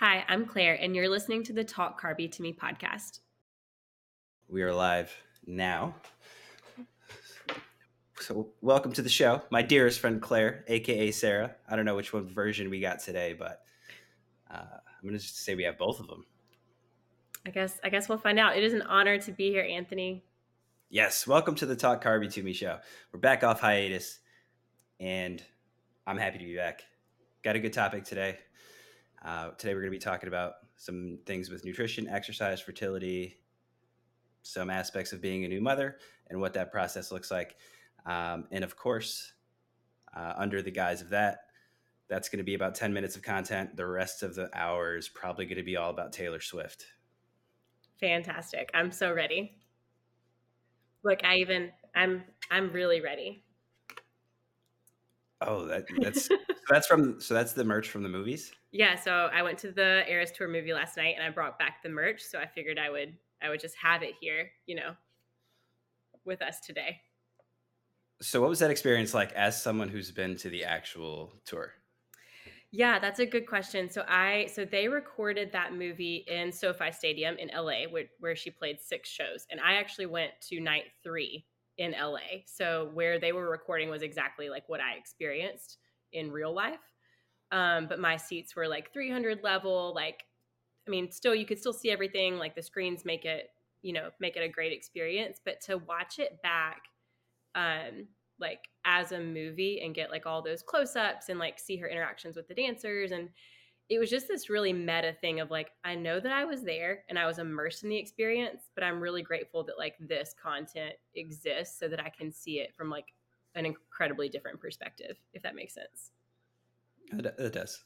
Hi, I'm Claire, and you're listening to the Talk Carby to Me podcast. We are live now. So, welcome to the show, my dearest friend Claire, aka Sarah. I don't know which one version we got today, but uh, I'm gonna just say we have both of them. I guess I guess we'll find out. It is an honor to be here, Anthony. Yes, welcome to the Talk Carby to Me show. We're back off hiatus, and I'm happy to be back. Got a good topic today. Uh, today we're going to be talking about some things with nutrition, exercise, fertility, some aspects of being a new mother, and what that process looks like. Um, and of course, uh, under the guise of that, that's going to be about 10 minutes of content. The rest of the hour is probably going to be all about Taylor Swift. Fantastic. I'm so ready. Look, I even I'm I'm really ready. Oh, that, that's that's from so that's the merch from the movies. Yeah, so I went to the Eras Tour movie last night and I brought back the merch, so I figured I would I would just have it here, you know, with us today. So what was that experience like as someone who's been to the actual tour? Yeah, that's a good question. So I so they recorded that movie in SoFi Stadium in LA where, where she played six shows and I actually went to night 3 in LA. So where they were recording was exactly like what I experienced in real life. Um, but my seats were like 300 level. Like, I mean, still you could still see everything. Like the screens make it, you know, make it a great experience. But to watch it back, um, like as a movie and get like all those close ups and like see her interactions with the dancers and it was just this really meta thing of like i know that i was there and i was immersed in the experience but i'm really grateful that like this content exists so that i can see it from like an incredibly different perspective if that makes sense. It, it does.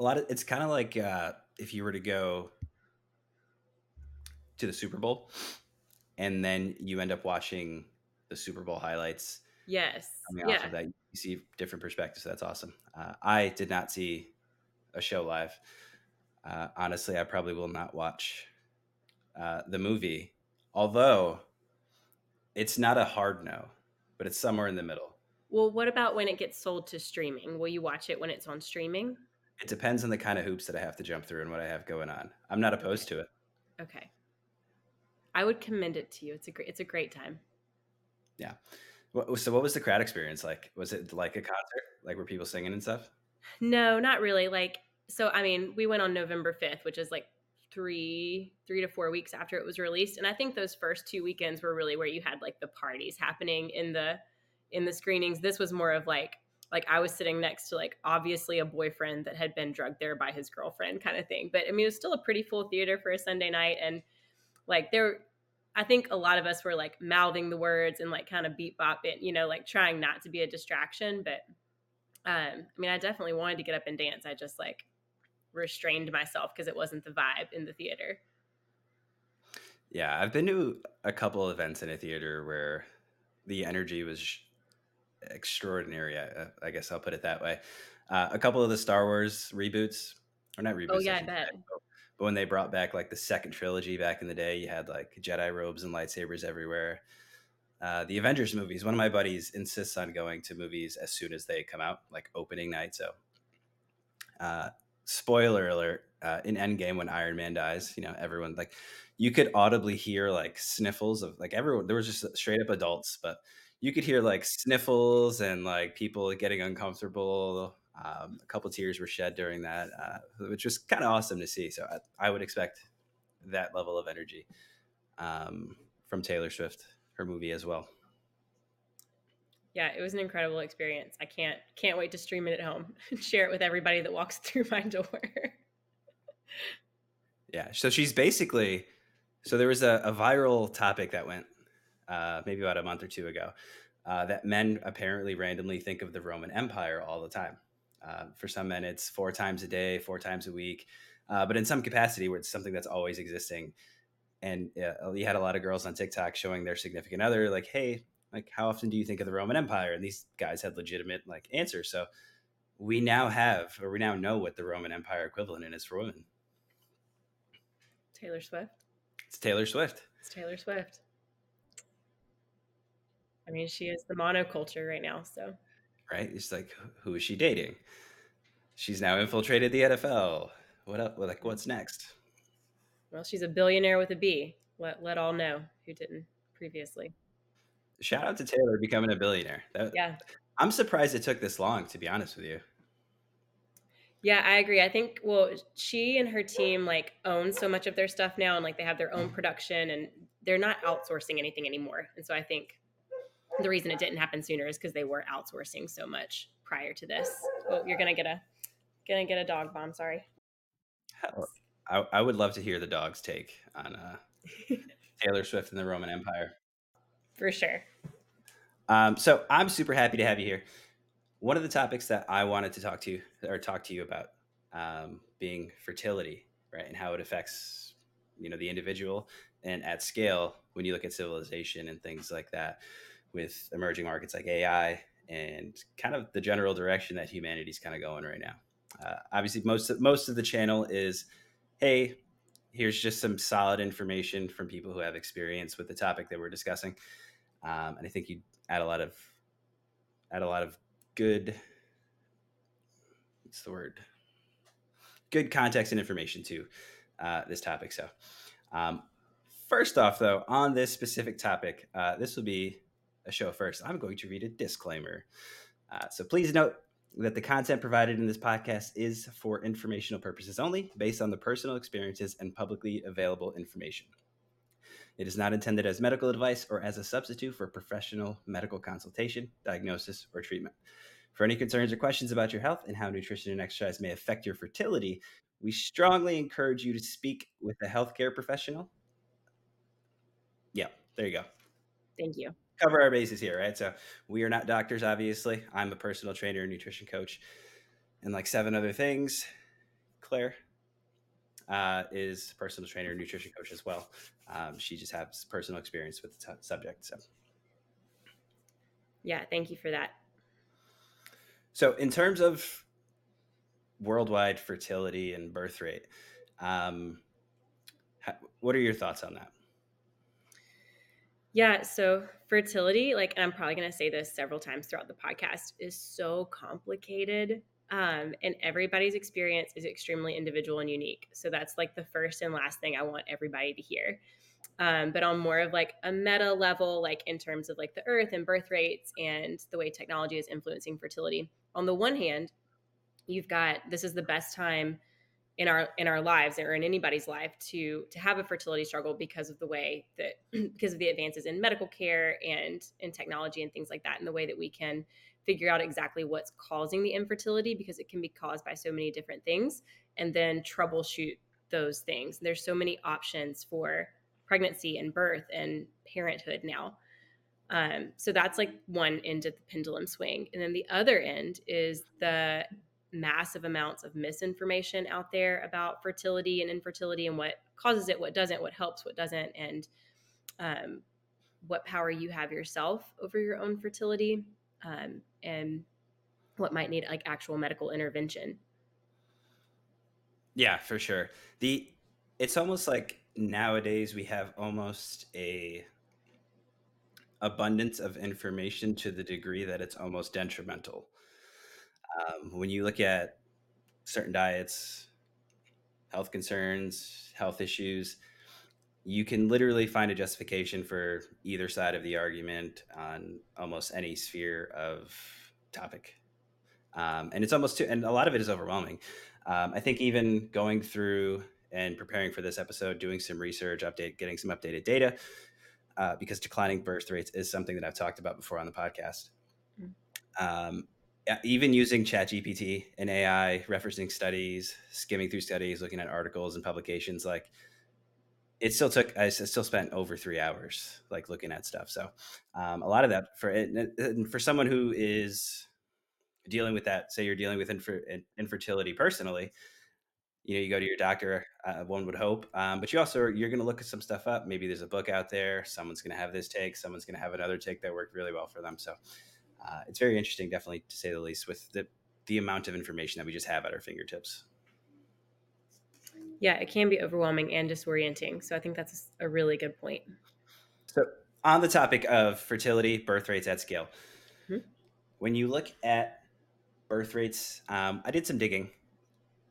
A lot of it's kind of like uh, if you were to go to the super bowl and then you end up watching the super bowl highlights. Yes. Coming yeah. off of that you see different perspectives so that's awesome. Uh, i did not see a show live. Uh, honestly, I probably will not watch uh, the movie, although it's not a hard no, but it's somewhere in the middle. Well, what about when it gets sold to streaming? Will you watch it when it's on streaming? It depends on the kind of hoops that I have to jump through and what I have going on. I'm not opposed to it. Okay. I would commend it to you. It's a great it's a great time. Yeah. So what was the crowd experience like? Was it like a concert? Like were people singing and stuff? No, not really. Like, so I mean, we went on November 5th, which is like three three to four weeks after it was released and i think those first two weekends were really where you had like the parties happening in the in the screenings this was more of like like i was sitting next to like obviously a boyfriend that had been drugged there by his girlfriend kind of thing but i mean it was still a pretty full theater for a sunday night and like there i think a lot of us were like mouthing the words and like kind of beat bop it you know like trying not to be a distraction but um, I mean, I definitely wanted to get up and dance. I just like restrained myself because it wasn't the vibe in the theater. Yeah, I've been to a couple events in a theater where the energy was extraordinary. I, I guess I'll put it that way. Uh, a couple of the Star Wars reboots, or not reboots. Oh yeah, I, I bet. But when they brought back like the second trilogy back in the day, you had like Jedi robes and lightsabers everywhere. Uh, the Avengers movies. One of my buddies insists on going to movies as soon as they come out, like opening night. So, uh, spoiler alert: uh, in Endgame, when Iron Man dies, you know everyone like you could audibly hear like sniffles of like everyone. There was just straight up adults, but you could hear like sniffles and like people getting uncomfortable. Um, a couple tears were shed during that, uh, which was kind of awesome to see. So I, I, would expect that level of energy um, from Taylor Swift her movie as well. Yeah, it was an incredible experience. I can't can't wait to stream it at home and share it with everybody that walks through my door. yeah, so she's basically so there was a, a viral topic that went uh, maybe about a month or two ago uh, that men apparently randomly think of the Roman Empire all the time. Uh, for some men, it's four times a day, four times a week, uh, but in some capacity where it's something that's always existing and uh, you had a lot of girls on TikTok showing their significant other, like, "Hey, like, how often do you think of the Roman Empire?" And these guys had legitimate like answers. So we now have, or we now know what the Roman Empire equivalent is for women. Taylor Swift. It's Taylor Swift. It's Taylor Swift. I mean, she is the monoculture right now. So, right? It's like, who is she dating? She's now infiltrated the NFL. what up? Like, what's next? Well, she's a billionaire with a B. Let let all know who didn't previously. Shout out to Taylor becoming a billionaire. That, Yeah. I'm surprised it took this long, to be honest with you. Yeah, I agree. I think well, she and her team like own so much of their stuff now and like they have their own production and they're not outsourcing anything anymore. And so I think the reason it didn't happen sooner is because they were outsourcing so much prior to this. Oh, you're gonna get a gonna get a dog bomb, sorry. I, I would love to hear the dog's take on uh, Taylor Swift and the Roman Empire. For sure. Um, so I'm super happy to have you here. One of the topics that I wanted to talk to you or talk to you about um, being fertility, right, and how it affects you know the individual and at scale when you look at civilization and things like that with emerging markets like AI and kind of the general direction that humanity's kind of going right now. Uh, obviously, most most of the channel is, hey, here's just some solid information from people who have experience with the topic that we're discussing, um, and I think you add a lot of add a lot of good. What's the word? Good context and information to uh, this topic. So, um, first off, though, on this specific topic, uh, this will be a show first. I'm going to read a disclaimer. Uh, so please note that the content provided in this podcast is for informational purposes only, based on the personal experiences and publicly available information. It is not intended as medical advice or as a substitute for professional medical consultation, diagnosis, or treatment. For any concerns or questions about your health and how nutrition and exercise may affect your fertility, we strongly encourage you to speak with a healthcare professional. Yeah, there you go. Thank you. Cover our bases here, right? So we are not doctors, obviously. I'm a personal trainer and nutrition coach, and like seven other things. Claire uh, is personal trainer and nutrition coach as well. Um, she just has personal experience with the t- subject. So, Yeah, thank you for that. so in terms of worldwide fertility and birth rate, um, ha- what are your thoughts on that? Yeah, so fertility, like and I'm probably going to say this several times throughout the podcast, is so complicated. Um, and everybody's experience is extremely individual and unique. So that's like the first and last thing I want everybody to hear. Um, but on more of like a meta level, like in terms of like the earth and birth rates and the way technology is influencing fertility. On the one hand, you've got this is the best time in our in our lives or in anybody's life to to have a fertility struggle because of the way that because of the advances in medical care and in technology and things like that and the way that we can figure out exactly what's causing the infertility because it can be caused by so many different things and then troubleshoot those things. There's so many options for pregnancy and birth and parenthood now. Um, so that's like one end of the pendulum swing. And then the other end is the massive amounts of misinformation out there about fertility and infertility and what causes it, what doesn't, what helps, what doesn't, and um, what power you have yourself over your own fertility, um, and what might need like actual medical intervention. Yeah, for sure. The it's almost like nowadays we have almost a abundance of information to the degree that it's almost detrimental. Um, when you look at certain diets, health concerns, health issues, you can literally find a justification for either side of the argument on almost any sphere of topic. Um, and it's almost too, and a lot of it is overwhelming. Um, I think even going through and preparing for this episode, doing some research, update, getting some updated data, uh, because declining birth rates is something that I've talked about before on the podcast. Mm. Um, even using ChatGPT and AI, referencing studies, skimming through studies, looking at articles and publications, like it still took. I still spent over three hours like looking at stuff. So um, a lot of that for for someone who is dealing with that, say you're dealing with infer, infertility personally, you know, you go to your doctor. Uh, one would hope, um, but you also you're going to look at some stuff up. Maybe there's a book out there. Someone's going to have this take. Someone's going to have another take that worked really well for them. So uh, it's very interesting, definitely to say the least, with the the amount of information that we just have at our fingertips. Yeah, it can be overwhelming and disorienting. So I think that's a really good point. So on the topic of fertility, birth rates at scale, Mhm. when you look at birth rates, um, I did some digging,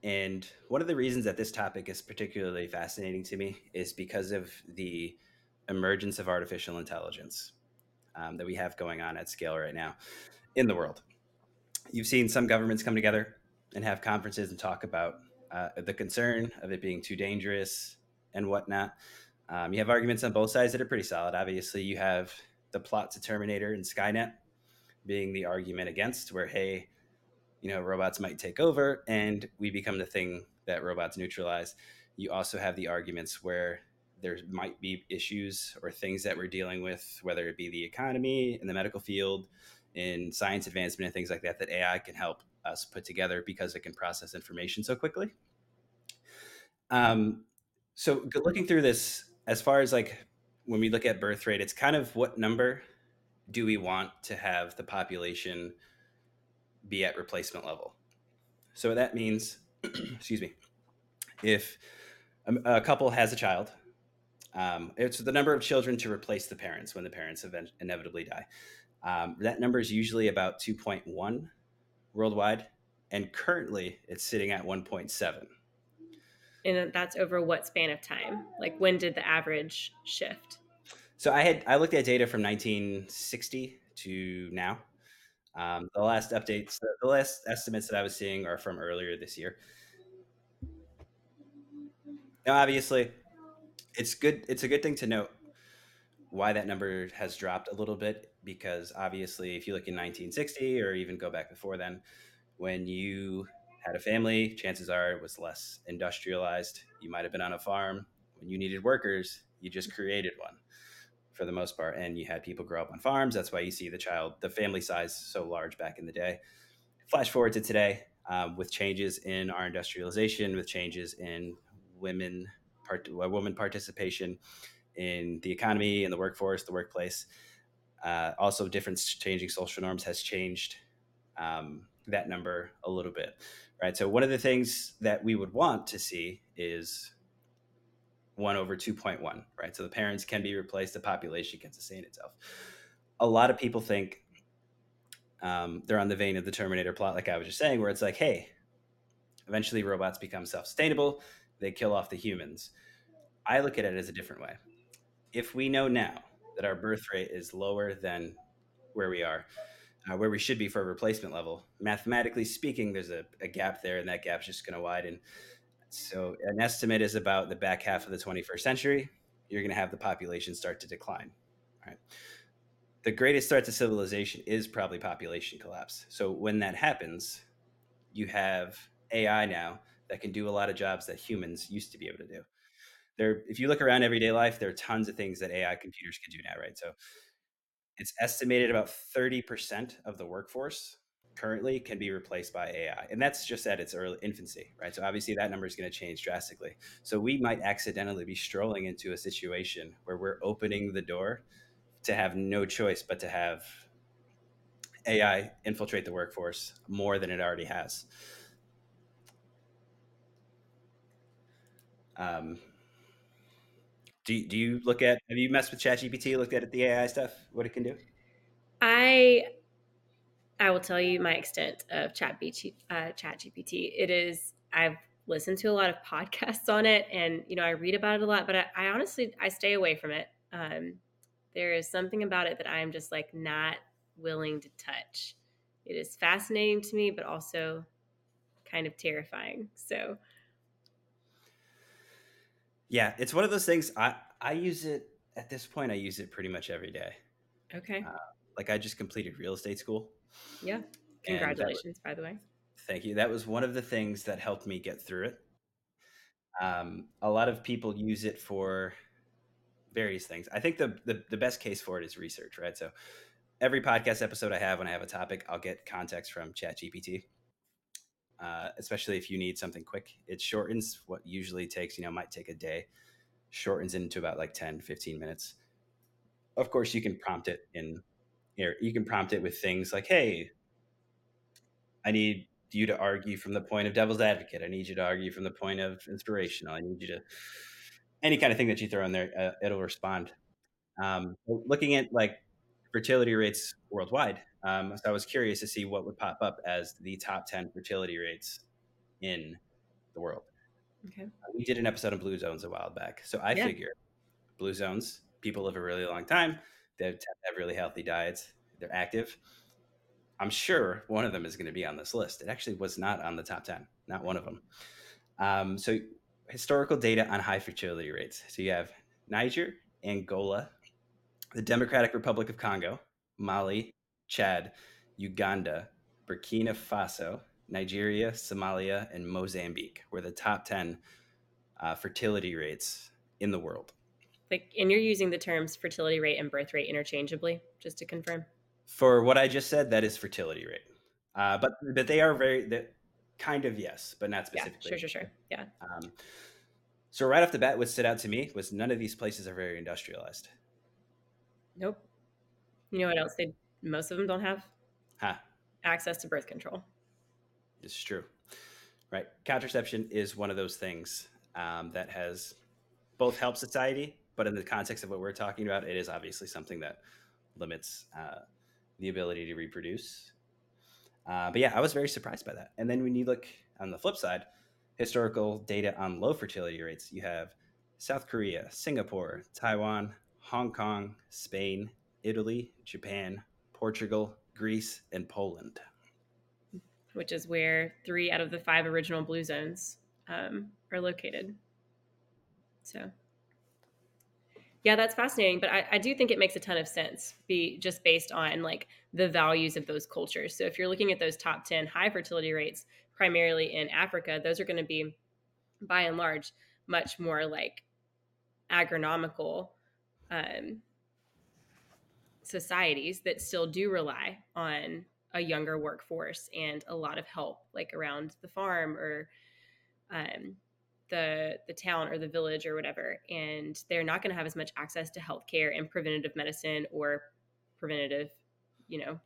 And one of the reasons that this topic is particularly fascinating to me is because of the emergence of artificial intelligence um, that we have going on at scale right now in the world. You've seen some governments come together and have conferences and talk about uh, the concern of it being too dangerous and whatnot. Um, you have arguments on both sides that are pretty solid. Obviously, you have the plot to Terminator and Skynet being the argument against, where, hey, you know, robots might take over and we become the thing that robots neutralize. You also have the arguments where there might be issues or things that we're dealing with, whether it be the economy, in the medical field, in science advancement, and things like that, that AI can help us put together because it can process information so quickly. Um, so, looking through this, as far as like when we look at birth rate, it's kind of what number do we want to have the population be at replacement level? So that means, excuse me, if a, couple has a child, um, it's the number of children to replace the parents when the parents inevitably die. Um, that number is usually about 2.1 worldwide, and currently it's sitting at 1.7. And that's over what span of time? Like when did the average shift? So I had I looked at data from 1960 to now. Um, the last updates, the last estimates that I was seeing are from earlier this year. Now, obviously, it's good. It's a good thing to note why that number has dropped a little bit because obviously, if you look in 1960 or even go back before then, when you had a family, chances are it was less industrialized. You might have been on a farm. When you needed workers, you just created one for the most part. And you had people grow up on farms. That's why you see the child, the family size so large back in the day. Flash forward to today, um, with changes in our industrialization, with changes in women part, woman participation in the economy, in the workforce, the workplace. Uh, also, different changing social norms has changed um, that number a little bit, right? So, one of the things that we would want to see is 1 over 2.1, right? So the parents can be replaced, the population can sustain itself. A lot of people think um, they're on the vein of the Terminator plot, like I was just saying, where it's like, hey, eventually robots become self sustainable, they kill off the humans. I look at it as a different way. If we know now that our birth rate is lower than where we are, uh, where we should be for a replacement level, mathematically speaking, there's a, a gap there, and that gap's just going to widen. So, an estimate is about the back half of the 21st century, you're going to have the population start to decline. Right. The greatest threat to civilization is probably population collapse. So, when that happens, you have AI now that can do a lot of jobs that humans used to be able to do. There, if you look around everyday life, there are tons of things that AI computers can do now, right? So, it's estimated about 30% of the workforce currently can be replaced by AI. And that's just at its early infancy, right? So obviously that number is going to change drastically. So we might accidentally be strolling into a situation where we're opening the door to have no choice but to have AI infiltrate the workforce more than it already has. Um, do, do you look at have you messed with ChatGPT? Looked at the AI stuff, what it can do? I I will tell you my extent of Chat, uh, Chat GPT. It is I've listened to a lot of podcasts on it, and you know I read about it a lot, but I, I honestly I stay away from it. Um, there is something about it that I am just like not willing to touch. It is fascinating to me, but also kind of terrifying. So, yeah, it's one of those things. I I use it at this point. I use it pretty much every day. Okay. Uh, like I just completed real estate school. Yeah. Congratulations, by the way. Thank you. That was one of the things that helped me get through it. Um, a lot of people use it for various things. I think the, the the best case for it is research, right? So every podcast episode I have when I have a topic, I'll get context from ChatGPT. Uh, especially if you need something quick, it shortens what usually takes, you know, might take a day, shortens into about like 10, 15 minutes. Of course, you can prompt it in here. You can prompt it with things like hey i need you to argue from the point of devil's advocate. I need you to argue from the point of inspirational. I need you to any kind of thing that you throw in there uh, it'll respond. Um, looking at like fertility rates worldwide um, so i was curious to see what would pop up as the top 10 fertility rates in the world. Okay. We did an episode on Blue Zones a while back, so I Yeah. figure Blue Zones people live a really long time. They have really healthy diets. They're active. I'm sure one of them is going to be on this list. It actually was not on the top 10, not one of them. Um, so, historical data on high fertility rates. So, you have Niger, Angola, the Democratic Republic of Congo, Mali, Chad, Uganda, Burkina Faso, Nigeria, Somalia, and Mozambique were the top 10 uh, fertility rates in the world. Like, and you're using the terms fertility rate and birth rate interchangeably, just to confirm. For what I just said, that is fertility rate. Uh, but but they are very kind of yes, but not specifically. Yeah, sure, sure, sure. Yeah. Um, so right off the bat, what stood out to me was none of these places are very industrialized. Nope. You know what else they most of them don't have? Huh. Access to birth control. This is true, right? Contraception is one of those things um, that has both helped society, but in the context of what we're talking about, it is obviously something that limits uh, the ability to reproduce. Uh, but yeah, I was very surprised by that. And then when you look on the flip side, historical data on low fertility rates, you have South Korea, Singapore, Taiwan, Hong Kong, Spain, Italy, Japan, Portugal, Greece, and Poland. which is where three out of the five original blue zones um, are located. So, yeah, that's fascinating. But I, I do think it makes a ton of sense, be just based on like the values of those cultures. So, if you're looking at those top ten high fertility rates, primarily in Africa, those are going to be, by and large, much more like agronomical um, societies that still do rely on a younger workforce and a lot of help like around the farm or um, the the town or the village or whatever. And they're not going to have as much access to healthcare and preventative medicine or preventative you know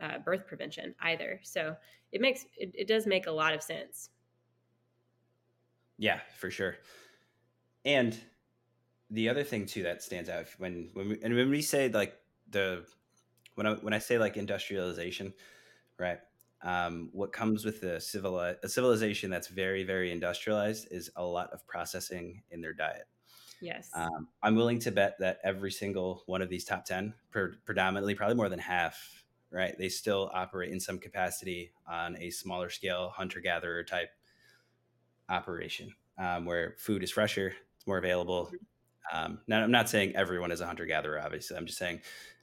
uh, birth prevention either. So it makes it, it does make a lot of sense. Yeah, for sure. And the other thing too that stands out when when we, and when we say like the when I when I say like industrialization, right? Um, what comes with the civil a civilization that's very very industrialized is a lot of processing in their diet. yes Um, I'm willing to bet that every single one of these top 10, pre- predominantly, probably more than half, right? They still operate in some capacity on a smaller scale, hunter gatherer type operation um, where food is fresher, it's more available. Um, now, I'm not saying everyone is a hunter gatherer, obviously. I'm just saying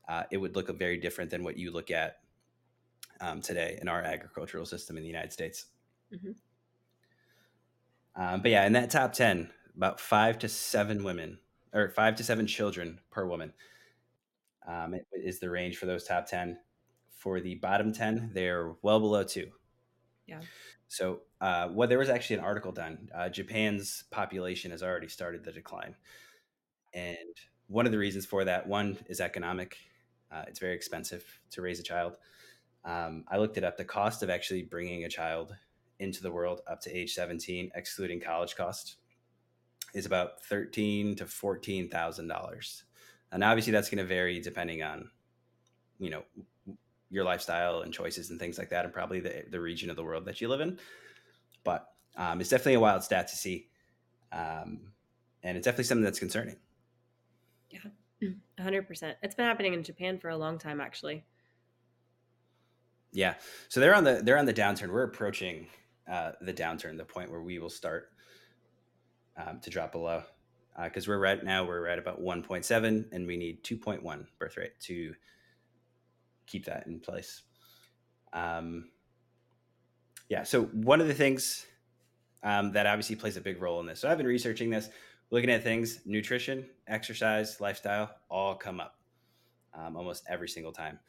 uh, it would look very different than what you look at um, today in our agricultural system in the United States. Mhm. Um, but yeah, in that top 10, about five to seven women or five to seven children per woman um, is the range for those top 10. For the bottom 10, they're well below two. Yeah. So, uh, well, there was actually an article done. Uh, Japan's population has already started the decline. And one of the reasons for that, one is economic. Uh, it's very expensive to raise a child. Um, I looked it up. The cost of actually bringing a child into the world up to age 17, excluding college costs, is about thirteen to fourteen thousand dollars. And obviously, that's going to vary depending on, you know, your lifestyle and choices and things like that, and probably the the region of the world that you live in. But um, it's definitely a wild stat to see, um, and it's definitely something that's concerning. 100% it's been happening in japan for a long time actually Yeah. So they're on the they're on the downturn. We're approaching uh, the downturn, the point where we will start um, to drop below. Because we're right now we're at about 1.7, and we need 2.1 birth rate to keep that in place. Um, yeah. So one of the things um, that obviously plays a big role in this. So I've been researching this, looking at things, nutrition, exercise, lifestyle, all come up um, almost every single time.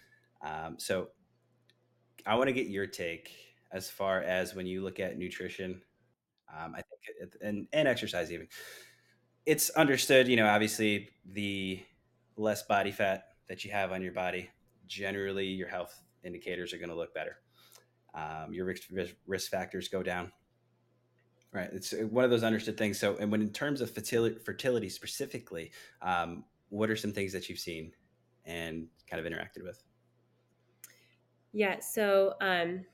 Um, so I want to get your take as far as when you look at nutrition, um, I think, and, and exercise even. It's understood, you know, obviously the less body fat that you have on your body, generally your health indicators are going to look better. Um, your risk, risk factors go down. Right. It's one of those understood things. So, and when in terms of fertility, fertility specifically, um, what are some things that you've seen and kind of interacted with? Yeah. So, um,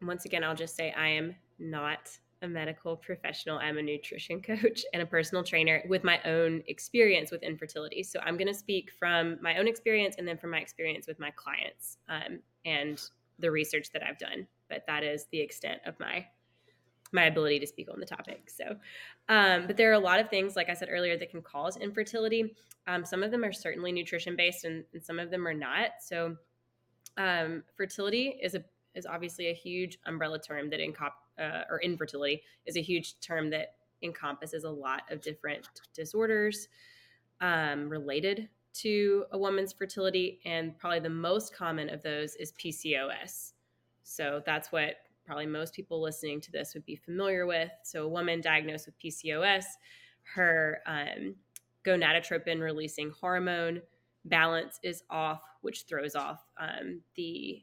once again, I'll just say I am not a medical professional. I'm a nutrition coach and a personal trainer with my own experience with infertility. So I'm going to speak from my own experience and then from my experience with my clients um, and the research that I've done. But that is the extent of my my ability to speak on the topic. So, um, but there are a lot of things, like I said earlier, that can cause infertility. Um, some of them are certainly nutrition based, and, and some of them are not. So, um, fertility is a is obviously a huge umbrella term that encop uh, or infertility is a huge term that encompasses a lot of different disorders um, related to a woman's fertility, and probably the most common of those is PCOS. So that's what probably most people listening to this would be familiar with. So, a woman diagnosed with PCOS, her um, gonadotropin releasing hormone balance is off, which throws off um, the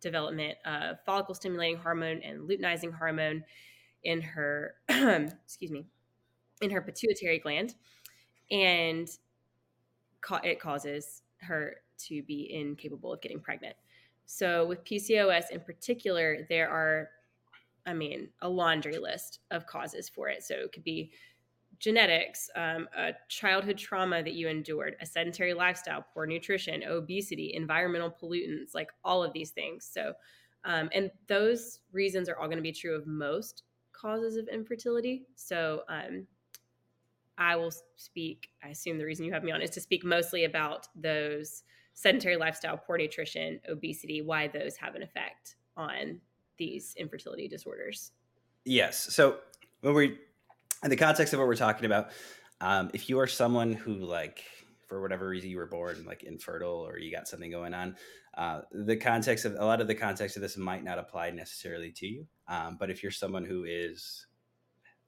development of follicle stimulating hormone and luteinizing hormone in her, excuse me, in her pituitary gland. And it causes her to be incapable of getting pregnant. So, with PCOS in particular, there are, I mean, a laundry list of causes for it. So, it could be genetics, um, a childhood trauma that you endured, a sedentary lifestyle, poor nutrition, obesity, environmental pollutants, like all of these things. So, um, and those reasons are all going to be true of most causes of infertility. So, um, I will speak, I assume the reason you have me on is to speak mostly about those sedentary lifestyle, poor nutrition, obesity, why those have an effect on these infertility disorders. Yes. So when we, in the context of what we're talking about, um, if you are someone who like for whatever reason you were born like infertile or you got something going on, uh, the context of a lot of the context of this might not apply necessarily to you. Um, but if you're someone who is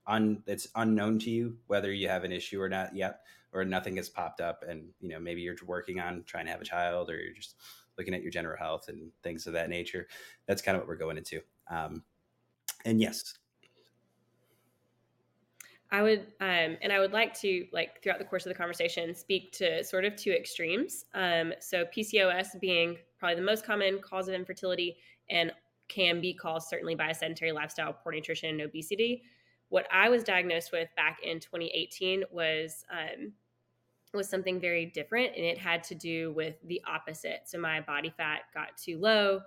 un, it's unknown to you whether you have an issue or not yet, or nothing has popped up and you know maybe you're working on trying to have a child or you're just looking at your general health and things of that nature that's kind of what we're going into. Um, and yes. I would um, and i would like to like throughout the course of the conversation speak to sort of two extremes. Um, so pcos being probably the most common cause of infertility and can be caused certainly by a sedentary lifestyle poor nutrition and obesity. What i was diagnosed with back in 2018 was um, was something very different and it had to do with the opposite. So my body fat got too low.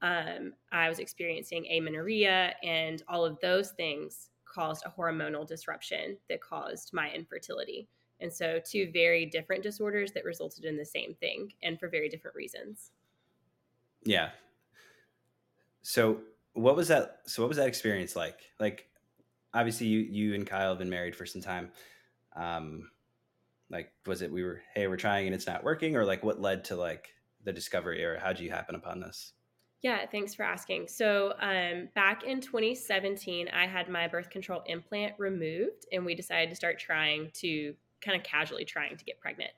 Um, I was experiencing amenorrhea, and all of those things caused a hormonal disruption that caused my infertility. And so, two very different disorders that resulted in the same thing and for very different reasons. Yeah. So, what was that? So, what was that experience like? Like, obviously, you you and Kyle have been married for some time. Um, like was it we were hey we're trying and it's not working or like what led to like the discovery or how did you happen upon this? Yeah thanks for asking. So um, back in 2017 i had my birth control implant removed and we decided to start trying to kind of casually trying to get pregnant.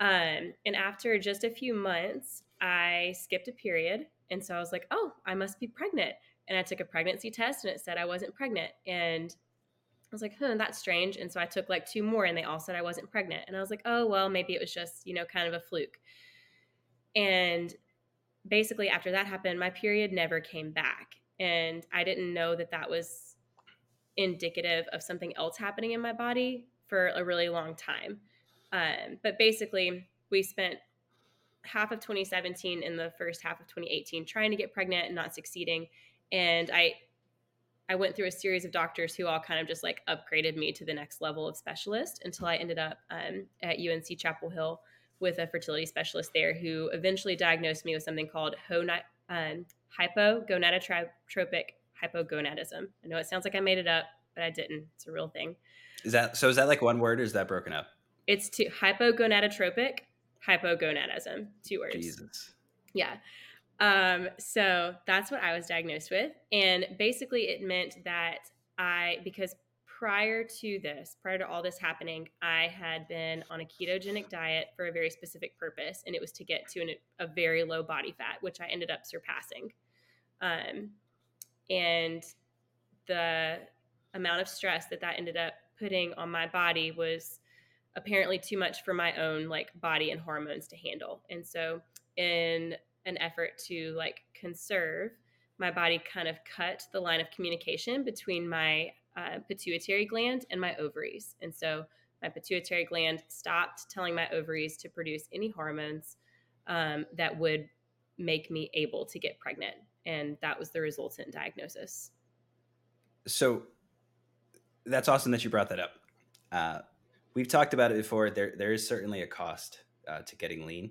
Um, and after just a few months i skipped a period and so i was like oh i must be pregnant. And i took a pregnancy test and it said i wasn't pregnant and I was like, huh, that's strange. And so I took like two more and they all said I wasn't pregnant. And I was like, oh, well, maybe it was just, you know, kind of a fluke. And basically, after that happened, my period never came back. And I didn't know that that was indicative of something else happening in my body for a really long time. Um, but basically, we spent half of 2017 and the first half of 2018 trying to get pregnant and not succeeding. And I I went through a series of doctors who all kind of just like upgraded me to the next level of specialist until I ended up um, at UNC Chapel Hill with a fertility specialist there who eventually diagnosed me with something called um, hypogonadotropic hypogonadism. I know it sounds like I made it up, but I didn't. It's a real thing. Is that so? Is that like one word, or is that broken up? It's two hypogonadotropic hypogonadism. Two words. Jesus. Yeah. Um, so that's what I was diagnosed with. And basically, it meant that I, because prior to this, prior to all this happening, I had been on a ketogenic diet for a very specific purpose, and it was to get to an, a very low body fat, which I ended up surpassing. Um, and the amount of stress that that ended up putting on my body was apparently too much for my own like body and hormones to handle. And so in an effort to like conserve my body kind of cut the line of communication between my uh, pituitary gland and my ovaries. And so my pituitary gland stopped telling my ovaries to produce any hormones um, that would make me able to get pregnant. And that was the resultant diagnosis. So that's awesome that you brought that up. Uh, we've talked about it before. There, there is certainly a cost uh, to getting lean.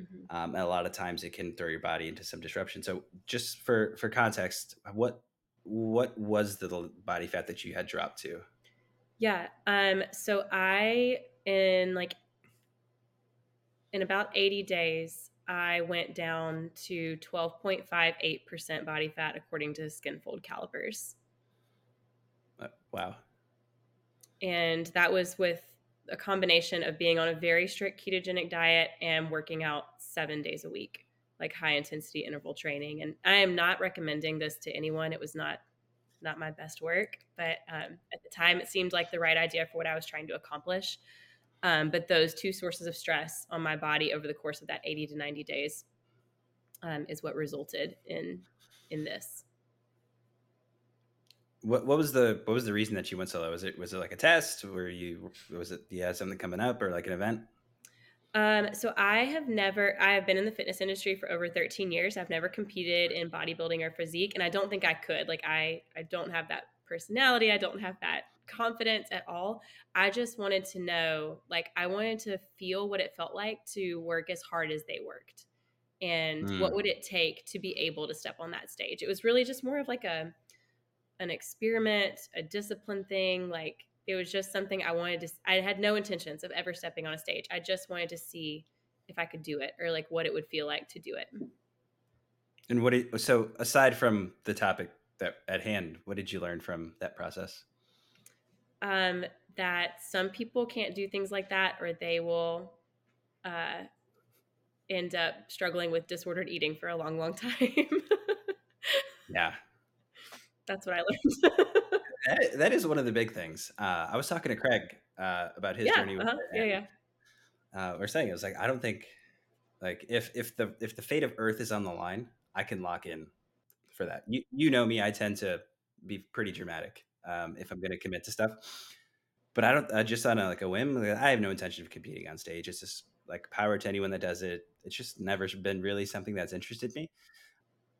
Mm-hmm. Um, and a lot of times it can throw your body into some disruption. So just for, for context, what, what was the body fat that you had dropped to? Yeah. Um, so I, in like, in about 80 days, I went down to 12.58% body fat according to Skinfold calipers. Uh, wow. And that was with a combination of being on a very strict ketogenic diet and working out seven days a week, like high intensity interval training. And I am not recommending this to anyone. It was not not my best work, but um, at the time it seemed like the right idea for what I was trying to accomplish. Um, but those two sources of stress on my body over the course of that 80 to 90 days um, is what resulted in in this. What, what was the what was the reason that you went solo? Was it was it like a test? Were you was it you had something coming up or like an event? Um, so I have never I have been in the fitness industry for over 13 years. I've never competed in bodybuilding or physique, and I don't think I could. Like I I don't have that personality. I don't have that confidence at all. I just wanted to know, like, I wanted to feel what it felt like to work as hard as they worked. And mm. what would it take to be able to step on that stage? It was really just more of like a an experiment, a discipline thing. Like it was just something I wanted to I had no intentions of ever stepping on a stage. I just wanted to see if I could do it or like what it would feel like to do it. And what did, so aside from the topic that at hand, what did you learn from that process? um, that some people can't do things like that or they will uh, end up struggling with disordered eating for a long, long time. yeah. That's what I learned. that, that is one of the big things. Uh, I was talking to Craig uh, about his yeah, journey. Uh-huh. yeah, yeah. Uh, we're saying it was like I don't think like if if the if the fate of Earth is on the line, I can lock in for that. You you know me, I tend to be pretty dramatic um, if I'm going to commit to stuff. But I don't. I just on a, like a whim. I have no intention of competing on stage. It's just like power to anyone that does it. It's just never been really something that's interested me.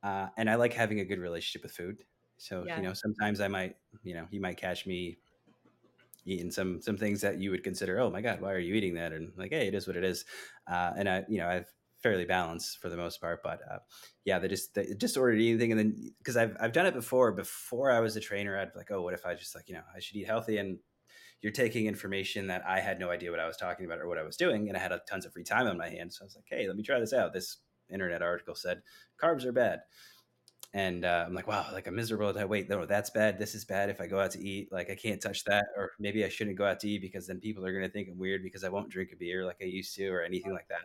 Uh, and I like having a good relationship with food. So yeah. you know, sometimes I might, you know, you might catch me eating some some things that you would consider, oh my god, why are you eating that? And like, hey, it is what it is. Uh, and I, you know, I've fairly balanced for the most part. But uh, yeah, the just the disordered eating thing, and then because I've I've done it before. Before I was a trainer, I'd be like, oh, what if I just like you know I should eat healthy and you're taking information that I had no idea what I was talking about or what I was doing, and I had a, tons of free time on my hands. So I was like, hey, let me try this out. This internet article said carbs are bad. And uh, I'm like, wow, like I'm miserable. Wait, no, that's bad. This is bad. If I go out to eat, like I can't touch that, or maybe I shouldn't go out to eat because then people are going to think I'm weird because I won't drink a beer like I used to, or anything like that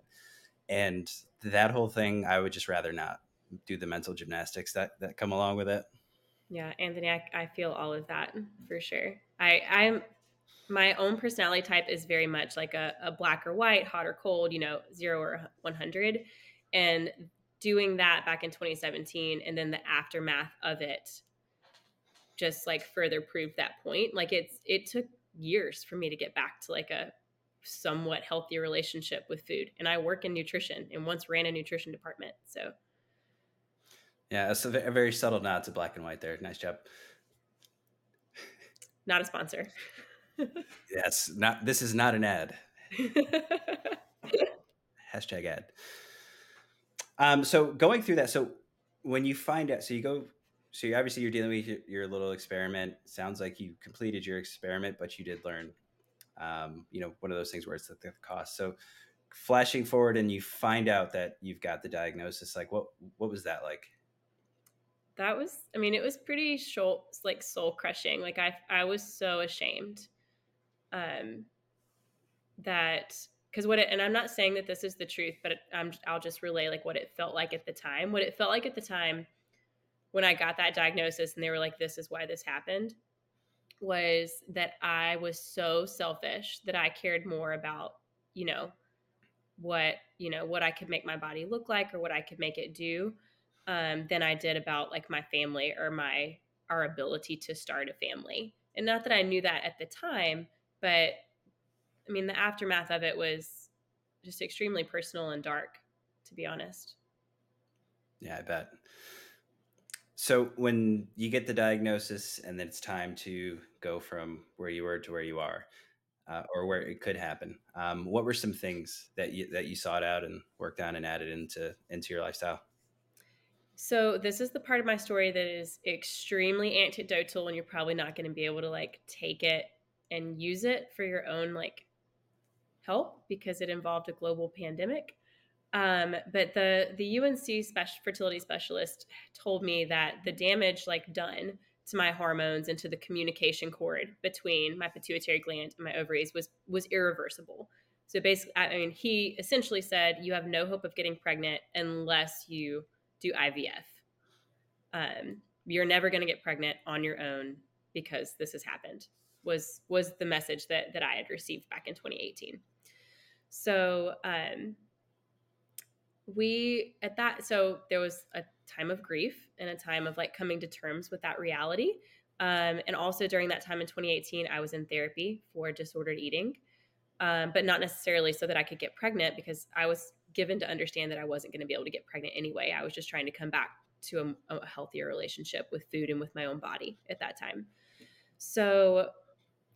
and that whole thing i would just rather not do the mental gymnastics that that come along with it yeah anthony i, I feel all of that for sure i i'm my own personality type is very much like a, a black or white hot or cold you know zero or 100 and doing that back in 2017 and then the aftermath of it just like further proved that point like it's it took years for me to get back to like a somewhat healthy relationship with food. And I work in nutrition and once ran a nutrition department. So, yeah, it's a very subtle nod to black and white there. Nice job. Not a sponsor. yes, not. This is not an ad. Hashtag ad. Um, so going through that, so when you find out, so you go, so you obviously you're dealing with your, your little experiment. Sounds like you completed your experiment, but you did learn um, you know, one of those things where it's the, the cost. So flashing forward and you find out that you've got the diagnosis, like what, what was that like? That was, I mean, it was pretty soul, like soul crushing. Like I, I was so ashamed, um, that because what it, and I'm not saying that this is the truth, but I'm, I'll just relay like what it felt like at the time. What it felt like at the time when I got that diagnosis and they were like, this is why this happened was that I was so selfish that I cared more about, you know, what, you know, what I could make my body look like or what I could make it do um, than I did about like my family or my our ability to start a family. And not that I knew that at the time, but I mean the aftermath of it was just extremely personal and dark, to be honest. Yeah, I bet. So when you get the diagnosis and then it's time to go from where you were to where you are, uh, or where it could happen, um, what were some things that you that you sought out and worked on and added into into your lifestyle? So this is the part of my story that is extremely anecdotal, and you're probably not going to be able to like take it and use it for your own like help because it involved a global pandemic. Um, but the the UNC special fertility specialist told me that the damage like done to my hormones and to the communication cord between my pituitary gland and my ovaries was was irreversible. So basically, I mean, he essentially said you have no hope of getting pregnant unless you do IVF. Um, you're never going to get pregnant on your own because this has happened. Was was the message that that I had received back in 2018. So um, we at that so there was a time of grief and a time of like coming to terms with that reality. Um, and also during that time in 2018 i was in therapy for disordered eating um, but not necessarily so that i could get pregnant because i was given to understand that i wasn't going to be able to get pregnant anyway. I was just trying to come back to a, a healthier relationship with food and with my own body at that time. So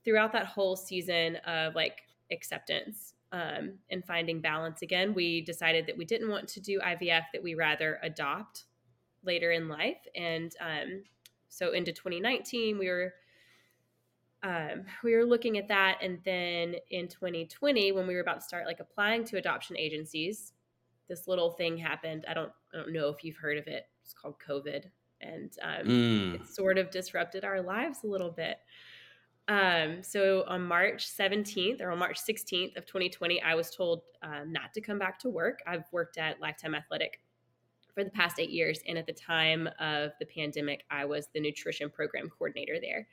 throughout that whole season of like acceptance um, and finding balance again, we decided that we didn't want to do IVF, that we rather adopt later in life. And um, so into 2019, we were um, we were looking at that, and then in 2020, when we were about to start like applying to adoption agencies, this little thing happened. I don't I don't know if you've heard of it. It's called COVID, and um, mm. it sort of disrupted our lives a little bit. Um, so on March 17th or on March 16th of 2020, I was told um, not to come back to work. I've worked at Lifetime Athletic for the past eight years. And at the time of the pandemic, I was the nutrition program coordinator there.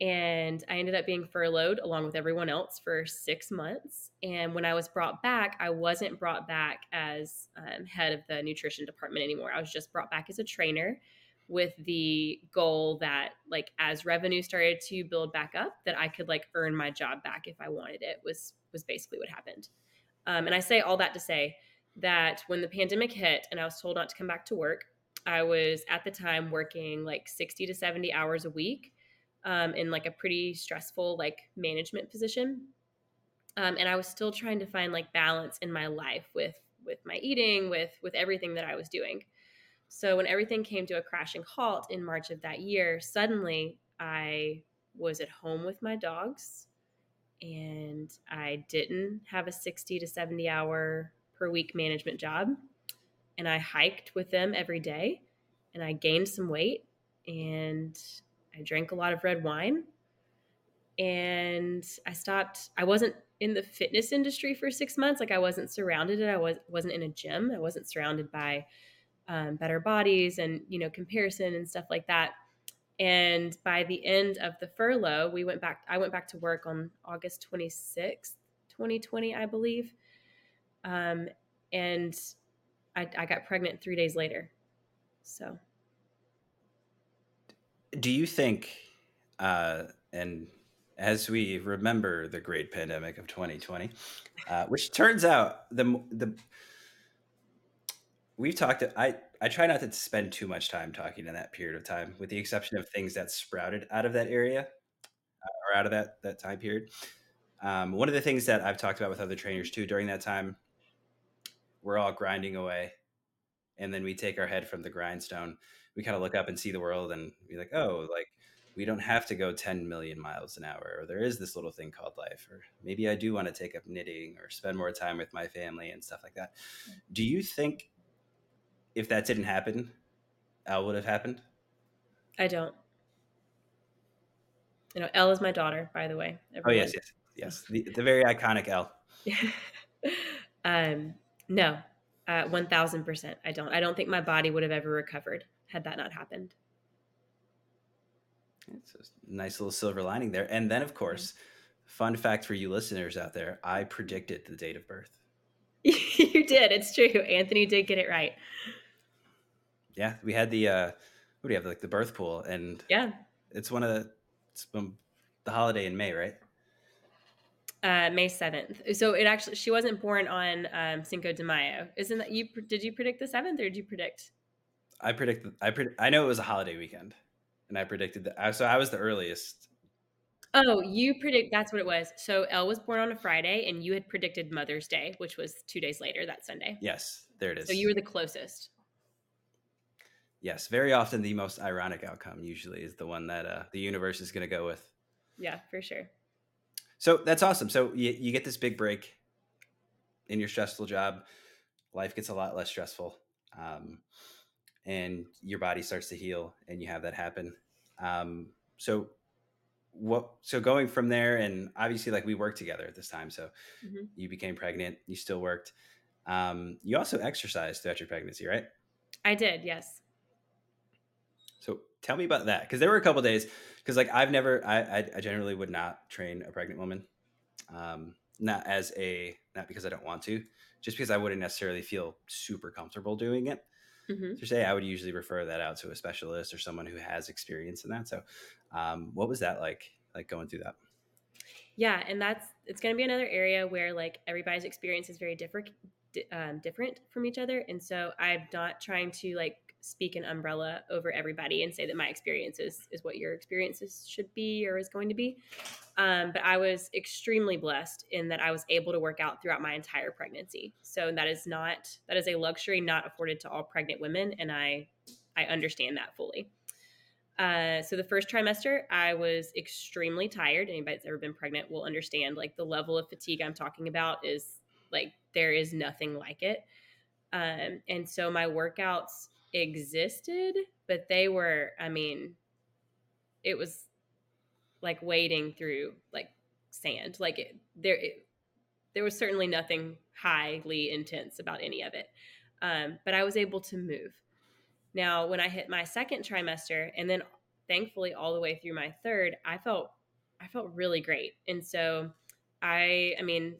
And I ended up being furloughed along with everyone else for six months. And when I was brought back, I wasn't brought back as um, head of the nutrition department anymore. I was just brought back as a trainer with the goal that like as revenue started to build back up that i could like earn my job back if i wanted it was was basically what happened. Um, and i say all that to say that when the pandemic hit and i was told not to come back to work i was at the time working like 60 to 70 hours a week um, in like a pretty stressful like management position. Um, and i was still trying to find like balance in my life with with my eating with with everything that i was doing so when everything came to a crashing halt in March of that year, suddenly I was at home with my dogs and I didn't have a 60 to 70 hour per week management job. And I hiked with them every day and I gained some weight and I drank a lot of red wine. And I stopped, I wasn't in the fitness industry for six months. Like I wasn't surrounded, I was, wasn't in a gym. I wasn't surrounded by um, better bodies and you know comparison and stuff like that. And by the end of the furlough we went back i went back to work on august 26th 2020 i believe. Um, and I, I got pregnant three days later. So. Do you think uh, and as we remember the great pandemic of 2020 uh, which turns out the the we've talked i i try not to spend too much time talking in that period of time with the exception of things that sprouted out of that area uh, or out of that that time period. Um, one of the things that i've talked about with other trainers too during that time we're all grinding away and then we take our head from the grindstone. We kind of look up and see the world and be like oh like we don't have to go 10 million miles an hour or there is this little thing called life or maybe i do want to take up knitting or spend more time with my family and stuff like that. Do you think if that didn't happen, Elle would have happened? I don't. You know, Elle is my daughter, by the way. Everyone. Oh yes, yes, yes. The, the very iconic Elle. um, no, uh, one thousand percent. I don't. I don't think my body would have ever recovered had that not happened. It's a nice little silver lining there. And then, of course, fun fact for you listeners out there: I predicted the date of birth. you did. It's true. Anthony did get it right Yeah, we had the uh, what do you have like the birth pool, and Yeah. it's one of the it's the holiday in May, right? Uh, May 7th. So it actually, she wasn't born on um, Cinco de Mayo. Isn't that you? Did you predict the 7th or did you predict? I predict. I predict. I know it was a holiday weekend, and I predicted that. So I was the earliest. Oh, you predict that's what it was. So Elle was born on a Friday, and you had predicted Mother's Day, which was two days later that Sunday. Yes, there it is. So you were the closest. Yes, very often the most ironic outcome usually is the one that uh, the universe is going to go with. Yeah, for sure. So that's awesome. So you, you get this big break in your stressful job. Life gets a lot less stressful. Um, and your body starts to heal and you have that happen. Um, so what, so going from there and obviously like we worked together at this time. So Mhm. you became pregnant, you still worked. Um, you also exercised throughout your pregnancy, right? I did, yes. Tell me about that. Cause there were a couple days, cause like I've never, I, I, I generally would not train a pregnant woman. Um, not as a, not because I don't want to, just because I wouldn't necessarily feel super comfortable doing it. hmm To say I would usually refer that out to a specialist or someone who has experience in that. So, um, what was that like, like going through that? Yeah, and that's it's going to be another area where like everybody's experience is very different, um, different from each other, and so I'm not trying to like speak an umbrella over everybody and say that my experience is is what your experiences should be or is going to be. Um, but I was extremely blessed in that I was able to work out throughout my entire pregnancy. So that is not that is a luxury not afforded to all pregnant women, and I I understand that fully. Uh, so the first trimester, I was extremely tired. Anybody that's ever been pregnant will understand. Like the level of fatigue I'm talking about is like there is nothing like it. Um, and so my workouts existed, but they were, I mean, it was like wading through like sand. Like it, there, it, there was certainly nothing highly intense about any of it. Um, but I was able to move. Now, when I hit my second trimester, and then thankfully all the way through my third, I felt I felt really great. And so I I mean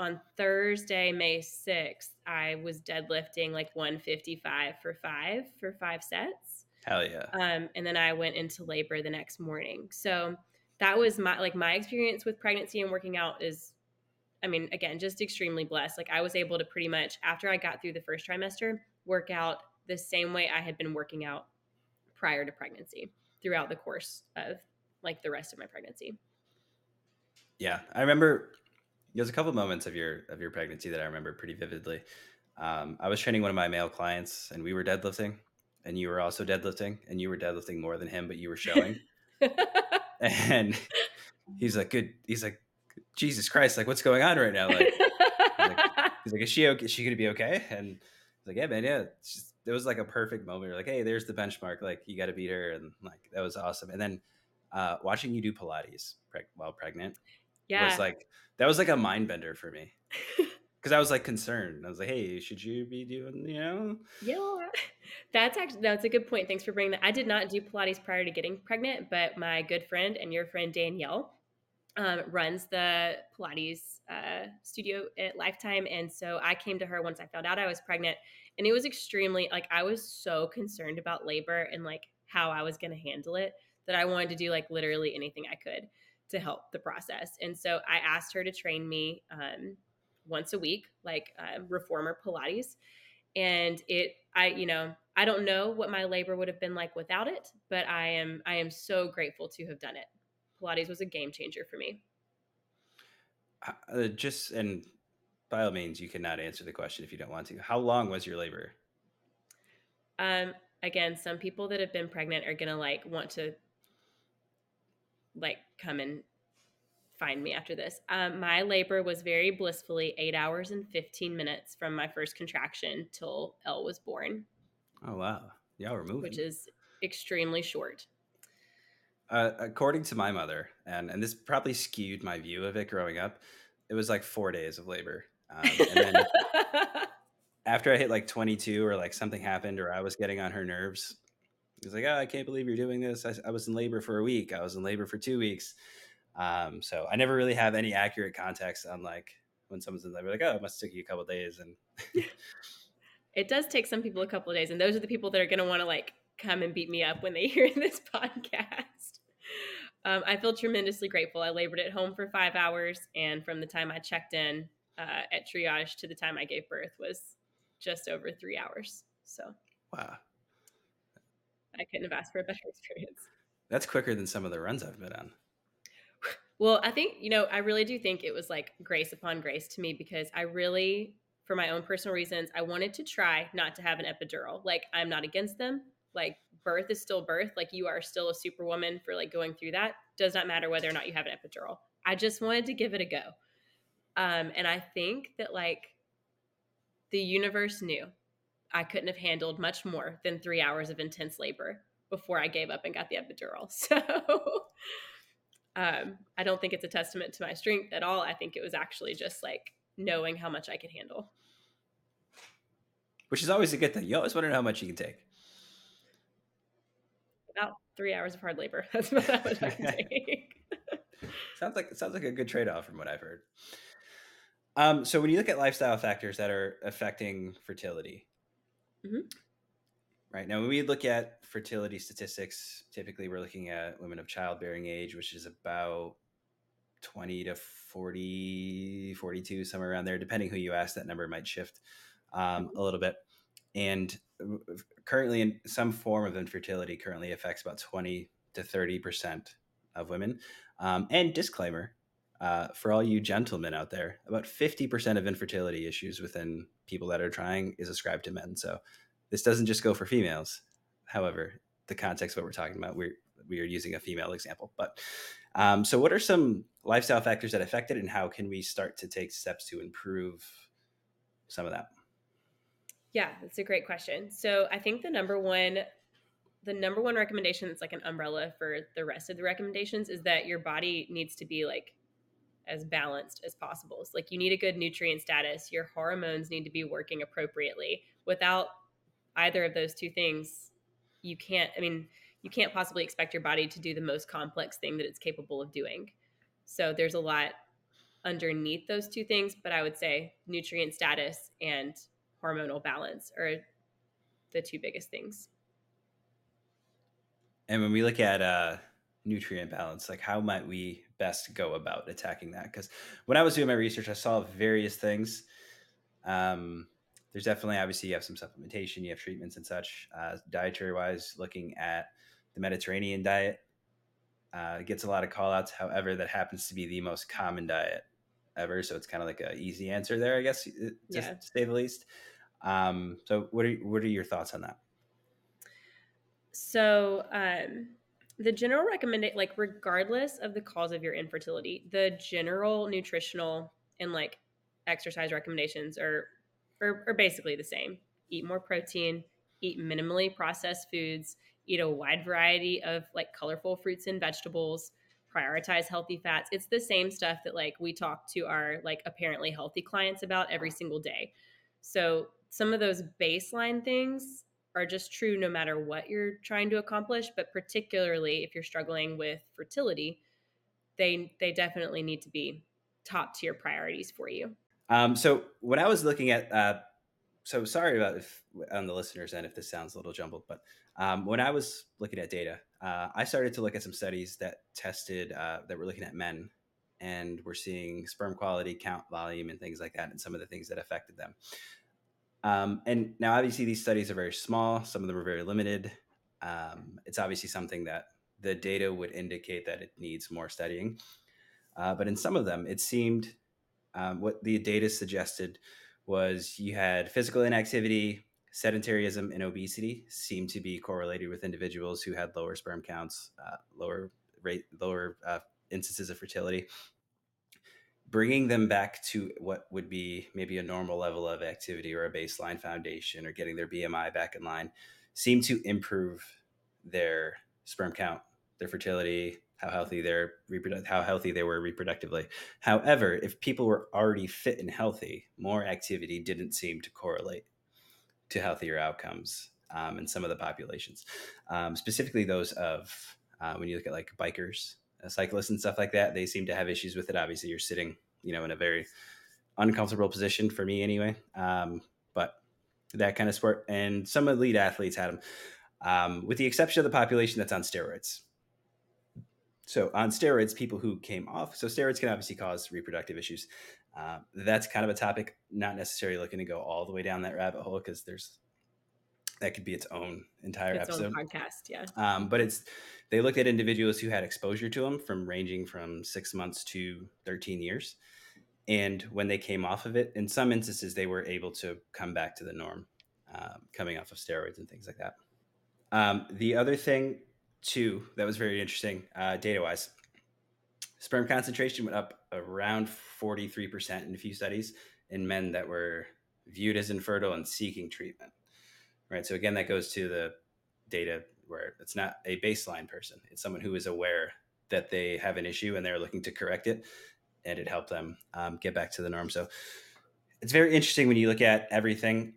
on Thursday, May 6th, I was deadlifting like 155 for 5 for 5 sets. Hell yeah. Um, and then I went into labor the next morning. So that was my like my experience with pregnancy and working out is I mean, again, just extremely blessed. Like I was able to pretty much after I got through the first trimester, work out the same way I had been working out prior to pregnancy throughout the course of like the rest of my pregnancy. Yeah, I remember there's a couple moments of your of your pregnancy that I remember pretty vividly. Um, I was training one of my male clients, and we were deadlifting, and you were also deadlifting, and you were deadlifting more than him, but you were showing. and he's like, "Good." He's like, "Jesus Christ! Like, what's going on right now?" Like, he's like, "Is she okay? Is she gonna be okay?" And he's like, "Yeah, man, yeah." Just, it was like a perfect moment. You're like, "Hey, there's the benchmark. Like, you got to beat her," and like that was awesome. And then uh, watching you do Pilates preg- while pregnant yeah. was like that was like a mind bender for me because I was like concerned. I was like, "Hey, should you be doing you know?" Yeah, that's actually that's a good point. Thanks for bringing that. I did not do Pilates prior to getting pregnant, but my good friend and your friend Danielle um, runs the Pilates uh, studio at Lifetime, and so I came to her once I found out I was pregnant, and it was extremely like I was so concerned about labor and like how I was going to handle it that I wanted to do like literally anything I could to help the process, and so I asked her to train me. Um, once a week, like uh, reformer Pilates, and it i you know i don't know what my labor would have been like without it but i am i am so grateful to have done it pilates was a game changer for me Uh, just and by all means, you cannot answer the question if you don't want to. How long was your labor? um again some people that have been pregnant are gonna like want to like come and find me after this um, my labor was very blissfully eight hours and 15 minutes from my first contraction till elle was born Oh wow, y'all were moving. which is extremely short uh, according to my mother, and and this probably skewed my view of it growing up. It was like four days of labor, um, and then after I hit like 22 or like something happened or I was getting on her nerves, he was like, "Oh, I can't believe you're doing this. I, I was in labor for a week. I was in labor for two weeks." Um, so I never really have any accurate context on like when someone's in labor, like, "Oh, it must have took you a couple days," and it does take some people a couple of days, and those are the people that are going to want to like come and beat me up when they hear this podcast. Um, I feel tremendously grateful. I labored at home for five hours, and from the time I checked in uh, at triage to the time I gave birth was just over three hours. So, wow, I couldn't have asked for a better experience. That's quicker than some of the runs I've been on. Well, I think, you know, I really do think it was like grace upon grace to me because I really, for my own personal reasons, I wanted to try not to have an epidural. Like, I'm not against them. Like, birth is still birth. Like, you are still a superwoman for like going through that. Does not matter whether or not you have an epidural. I just wanted to give it a go. Um, and I think that like the universe knew I couldn't have handled much more than three hours of intense labor before I gave up and got the epidural. So um, I don't think it's a testament to my strength at all. I think it was actually just like knowing how much I could handle. Which is always a good thing. You always wonder how much you can take. About three hours of hard labor. That's about how much I can take. sounds like sounds like a good trade off from what I've heard. Um, so when you look at lifestyle factors that are affecting fertility, mm-hmm. right now when we look at fertility statistics, typically we're looking at women of childbearing age, which is about 20 to 40, 42, somewhere around there, depending who you ask, that number might shift um, mm-hmm. a little bit. And currently, in some form of infertility, currently affects about 20 to 30% of women. Um, and disclaimer uh, for all you gentlemen out there, about 50% of infertility issues within people that are trying is ascribed to men. So this doesn't just go for females. However, the context of what we're talking about, we're, we are using a female example. But um, so, what are some lifestyle factors that affect it, and how can we start to take steps to improve some of that? Yeah, that's a great question. So, I think the number one the number one recommendation that's like an umbrella for the rest of the recommendations is that your body needs to be like as balanced as possible. It's like you need a good nutrient status. Your hormones need to be working appropriately. Without either of those two things, you can't, I mean, you can't possibly expect your body to do the most complex thing that it's capable of doing. So there's a lot underneath those two things, but I would say nutrient status and hormonal balance are the two biggest things. And when we look at uh, nutrient balance, like how might we best go about attacking that? Because when I was doing my research, I saw various things. Um, there's definitely obviously you have some supplementation, you have treatments and such. Uh, dietary wise, looking at the Mediterranean diet uh, gets a lot of call outs. However, that happens to be the most common diet ever, so it's kind of like an easy answer there, I guess, to, yeah. say the least. Um, so, what are what are your thoughts on that? So, um, the general recommendation, like regardless of the cause of your infertility, the general nutritional and like exercise recommendations are, are, are basically the same. Eat more protein, eat minimally processed foods, eat a wide variety of like colorful fruits and vegetables, prioritize healthy fats. It's the same stuff that like we talk to our like apparently healthy clients about every single day. So some of those baseline things are just true no matter what you're trying to accomplish but particularly if you're struggling with fertility they they definitely need to be top tier priorities for you. Um, so when i was looking at uh, so sorry about if on the listeners end if this sounds a little jumbled but um, when i was looking at data uh, i started to look at some studies that tested uh, that were looking at men and we're seeing sperm quality count volume and things like that and some of the things that affected them um, and now, obviously, these studies are very small. Some of them are very limited. Um, it's obviously something that the data would indicate that it needs more studying. Uh, but in some of them, it seemed um, what the data suggested was you had physical inactivity, sedentarism, and obesity seemed to be correlated with individuals who had lower sperm counts, uh, lower rate, lower uh, instances of fertility bringing them back to what would be maybe a normal level of activity or a baseline foundation or getting their BMI back in line seemed to improve their sperm count, their fertility, how healthy their how healthy they were reproductively. However, if people were already fit and healthy, more activity didn't seem to correlate to healthier outcomes um, in some of the populations, um, specifically those of uh, when you look at like bikers cyclists and stuff like that, they seem to have issues with it. Obviously, you're sitting, you know, in a very uncomfortable position for me anyway. Um, but that kind of sport, and some elite athletes had them, um, with the exception of the population that's on steroids. So on steroids, people who came off, so steroids can obviously cause reproductive issues. Uh, that's kind of a topic, not necessarily looking to go all the way down that rabbit hole because there's that could be its own entire its episode own podcast. Yeah, um, but it's they looked at individuals who had exposure to them from ranging from six months to 13 years, and when they came off of it, in some instances they were able to come back to the norm, um, coming off of steroids and things like that. Um, the other thing too that was very interesting, uh, data wise, sperm concentration went up around 43% in a few studies in men that were viewed as infertile and seeking treatment. Right. So again, that goes to the data where it's not a baseline person. It's someone who is aware that they have an issue and they're looking to correct it and it helped them um, get back to the norm. So it's very interesting when you look at everything,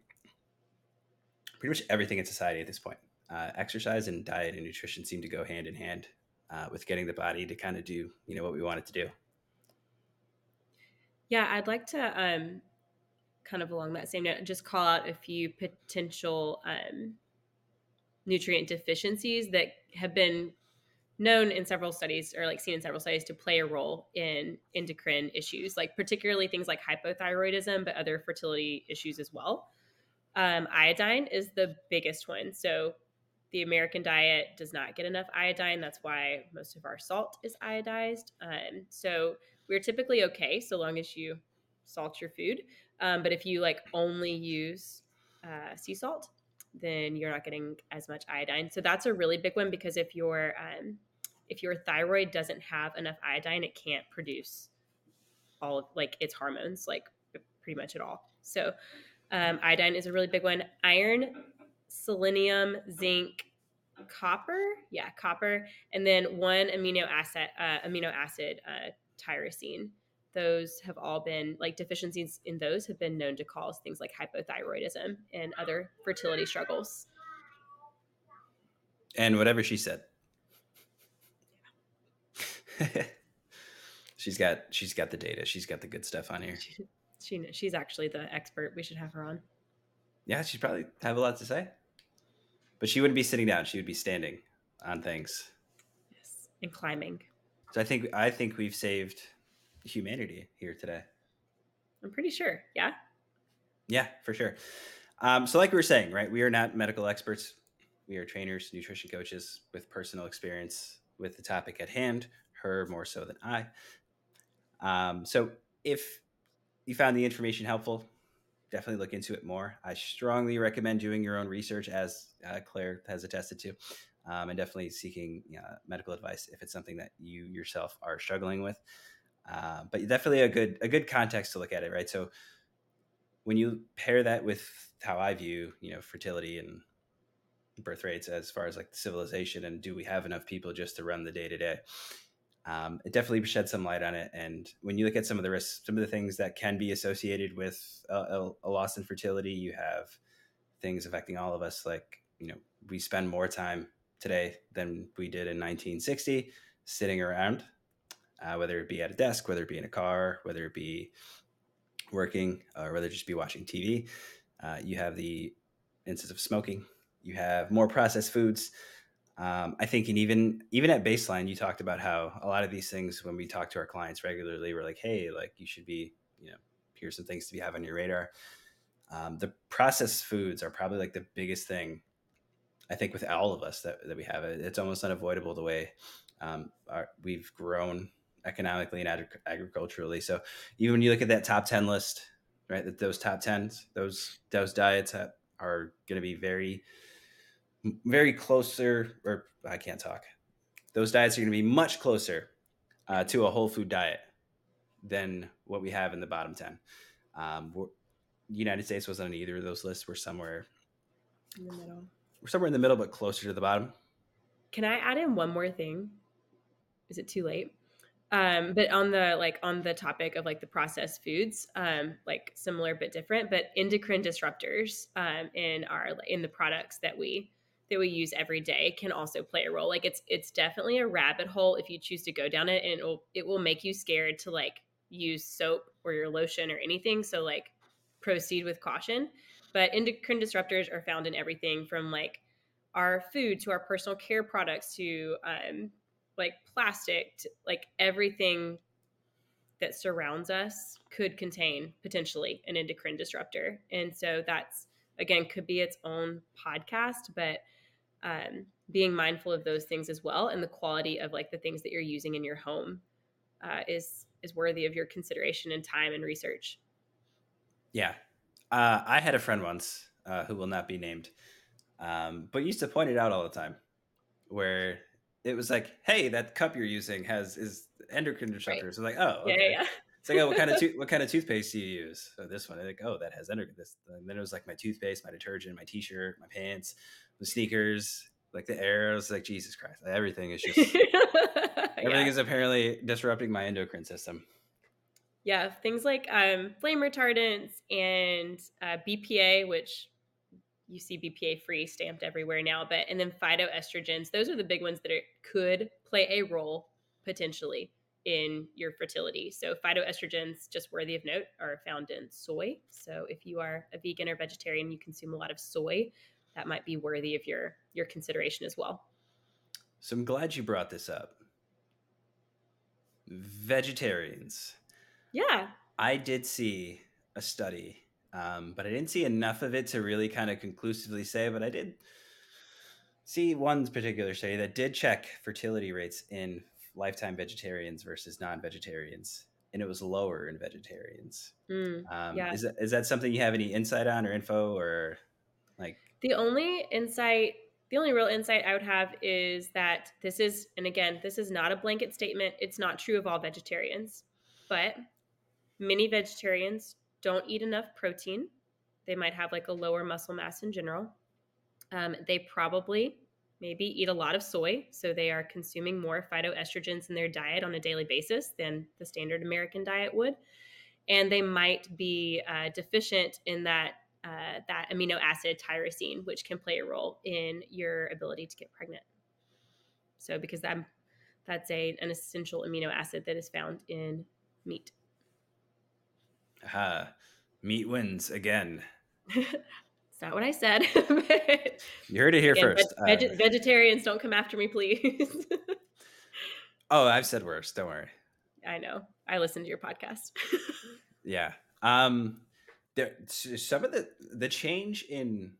pretty much everything in society at this point. Uh, exercise and diet and nutrition seem to go hand in hand uh, with getting the body to kind of do you know what we want it to do. Yeah, I'd like to um, kind of along that same note just call out a few potential um, nutrient deficiencies that have been known in several studies or like seen in several studies to play a role in endocrine issues like particularly things like hypothyroidism but other fertility issues as well. Um, iodine is the biggest one. So the american diet does not get enough iodine. That's why most of our salt is iodized. Um, so we're typically okay so long as you salt your food um, but if you like only use uh, sea salt then you're not getting as much iodine. So that's a really big one because if your um, if your thyroid doesn't have enough iodine, it can't produce all of like its hormones, like pretty much at all. So um, iodine is a really big one. Iron, selenium, zinc, copper, yeah, copper, and then one amino acid, uh, amino acid, uh, tyrosine those have all been like deficiencies in those have been known to cause things like hypothyroidism and other fertility struggles. And whatever she said. she's got she's got the data. She's got the good stuff on here. She, she she's actually the expert. We should have her on. Yeah, she'd probably have a lot to say. But she wouldn't be sitting down. She would be standing on things. Yes, and climbing. So I think I think we've saved humanity here today. I'm pretty sure. Yeah. Yeah, for sure. Um, so, like we were saying, right, we are not medical experts. We are trainers, nutrition coaches with personal experience with the topic at hand, her more so than I. Um, so, if you found the information helpful, definitely look into it more. I strongly recommend doing your own research, as uh, Claire has attested to, um, and definitely seeking uh, medical advice if it's something that you yourself are struggling with. Uh, but definitely a good a good context to look at it, right? So when you pair that with how I view, you know, fertility and birth rates as far as like civilization and do we have enough people just to run the day to day? It definitely shed some light on it. And when you look at some of the risks, some of the things that can be associated with a, a loss in fertility, you have things affecting all of us. Like, you know, we spend more time today than we did in 1960 sitting around uh, whether it be at a desk, whether it be in a car, whether it be working, or whether it just be watching TV. Uh, you have the instance of smoking. You have more processed foods. Um, I think, and even even at baseline, you talked about how a lot of these things, when we talk to our clients regularly, we're like, "Hey, like you should be, you know, here's some things to be have on your radar." Um, the processed foods are probably like the biggest thing. I think with all of us that, that we have it, it's almost unavoidable the way um, our, we've grown economically and ag- agriculturally. So even when you look at that top 10 list, right, that those top 10s, those, those diets are going to be very, very closer, or I can't talk. Those diets are going to be much closer uh, to a whole food diet than what we have in the bottom 10. Um, United States wasn't on either of those lists. We're somewhere in the middle. We're somewhere in the middle, but closer to the bottom. Can I add in one more thing? Is it too late? Um, but on the like on the topic of like the processed foods, um, like similar but different, but endocrine disruptors um, in our in the products that we that we use every day can also play a role. Like it's it's definitely a rabbit hole if you choose to go down it, and it will it will make you scared to like use soap or your lotion or anything. So like proceed with caution. but endocrine disruptors are found in everything from like our food to our personal care products to um, like plastic, to, like everything that surrounds us could contain potentially an endocrine disruptor. And so that's again could be its own podcast, but um, being mindful of those things as well and the quality of like the things that you're using in your home uh, is is worthy of your consideration and time and research. Yeah, uh, I had a friend once uh, who will not be named, um, but used to point it out all the time, where it was like, "Hey, that cup you're using has is endocrine disruptors." Right. like, "Oh, okay. yeah, yeah, It's like, "Oh, what kind of to- what kind of toothpaste do you use?" Oh, this one. I like, "Oh, that has endocrine." This. And then it was like my toothpaste, my detergent, my T-shirt, my pants, my sneakers, like the air. I was like, Jesus Christ, everything is just everything yeah. is apparently disrupting my endocrine system. Yeah, things like um, flame retardants and uh, BPA, which you see BPA free stamped everywhere now, but and then phytoestrogens. Those are the big ones that are, could play a role potentially in your fertility. So phytoestrogens, just worthy of note, are found in soy. So if you are a vegan or vegetarian, you consume a lot of soy that might be worthy of your your consideration as well. So I'm glad you brought this up. Vegetarians. Yeah. I did see a study, um, but I didn't see enough of it to really kind of conclusively say. But I did see one particular study that did check fertility rates in lifetime vegetarians versus non-vegetarians, and it was lower in vegetarians. Mm, um, yeah. Is that, is that something you have any insight on or info or like? The only insight, the only real insight I would have is that this is, and again, this is not a blanket statement. It's not true of all vegetarians, but many vegetarians don't eat enough protein. They might have like a lower muscle mass in general. Um, they probably maybe eat a lot of soy, so they are consuming more phytoestrogens in their diet on a daily basis than the standard American diet would. And they might be uh, deficient in that uh, that amino acid tyrosine, which can play a role in your ability to get pregnant. So, because that that's a an essential amino acid that is found in meat. Ah, meat wins again. it's not what I said. you heard it here again, first. Veg- uh, vegetarians, don't come after me, please. oh, I've said worse. Don't worry. I know. I listened to your podcast. yeah. Um, there some of the the change in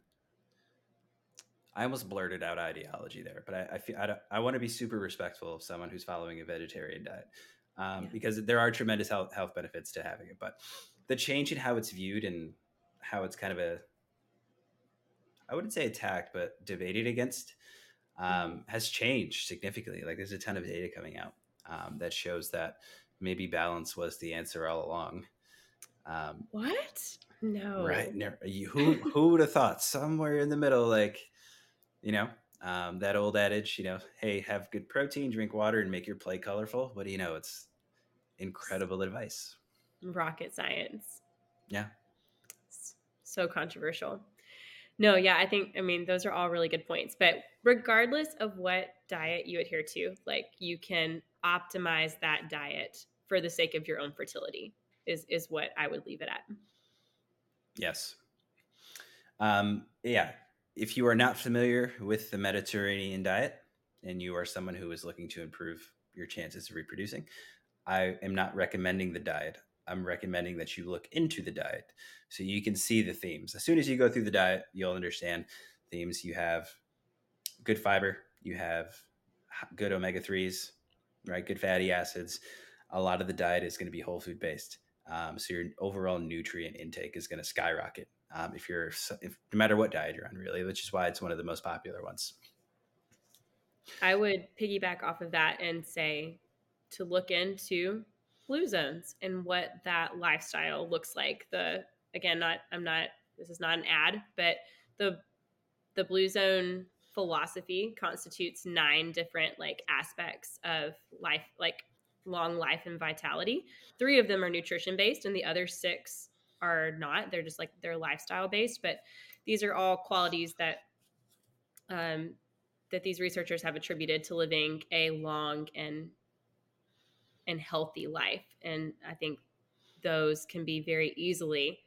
I almost blurted out ideology there, but I, I feel I, I want to be super respectful of someone who's following a vegetarian diet um, yeah. because there are tremendous health, health benefits to having it. But the change in how it's viewed and how it's kind of a I wouldn't say attacked, but debated against um, mm-hmm. has changed significantly. Like there's a ton of data coming out um, that shows that maybe balance was the answer all along. Um, what? No. Right. who who would have thought somewhere in the middle, like, you know, um, that old adage, you know, hey, have good protein, drink water, and make your play colorful. What do you know? It's incredible advice. Rocket science. Yeah. So controversial. No, yeah, I think I mean those are all really good points. But regardless of what diet you adhere to, like you can optimize that diet for the sake of your own fertility is is what I would leave it at. Yes. Um, yeah. If you are not familiar with the Mediterranean diet and you are someone who is looking to improve your chances of reproducing, I am not recommending the diet. I'm recommending that you look into the diet so you can see the themes. As soon as you go through the diet, you'll understand themes. You have good fiber, you have good omega 3s, right? Good fatty acids. A lot of the diet is going to be whole food based. Um, so your overall nutrient intake is going to skyrocket um, if you're if, no matter what diet you're on, really, which is why it's one of the most popular ones. I would piggyback off of that and say to look into blue zones and what that lifestyle looks like. The again, not I'm not this is not an ad, but the the blue zone philosophy constitutes nine different like aspects of life like long life and vitality. Three of them are nutrition based, and the other six are not. They're just like they're lifestyle based. But these are all qualities that um, that these researchers have attributed to living a long and and healthy life. And I think those can be very easily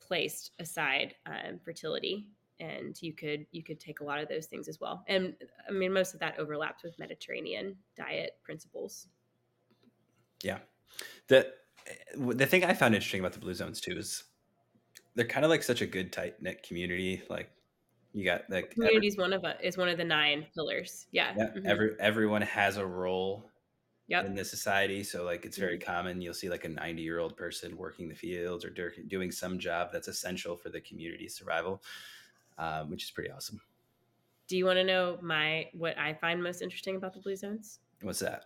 placed aside um, fertility. And you could you could take a lot of those things as well. And i mean most of that overlaps with mediterranean diet principles. Yeah. The the thing i found interesting about the blue zones too is they're kind of like such a good tight knit community. Like you got like community is one of a, is one of the nine pillars. Yeah, yeah. Mm-hmm. every everyone has a role yep. in the society so like it's very mm-hmm. common you'll see like a 90 year old person working the fields or doing some job that's essential for the community survival um, which is pretty awesome. Do you want to know my what I find most interesting about the blue zones? What's that?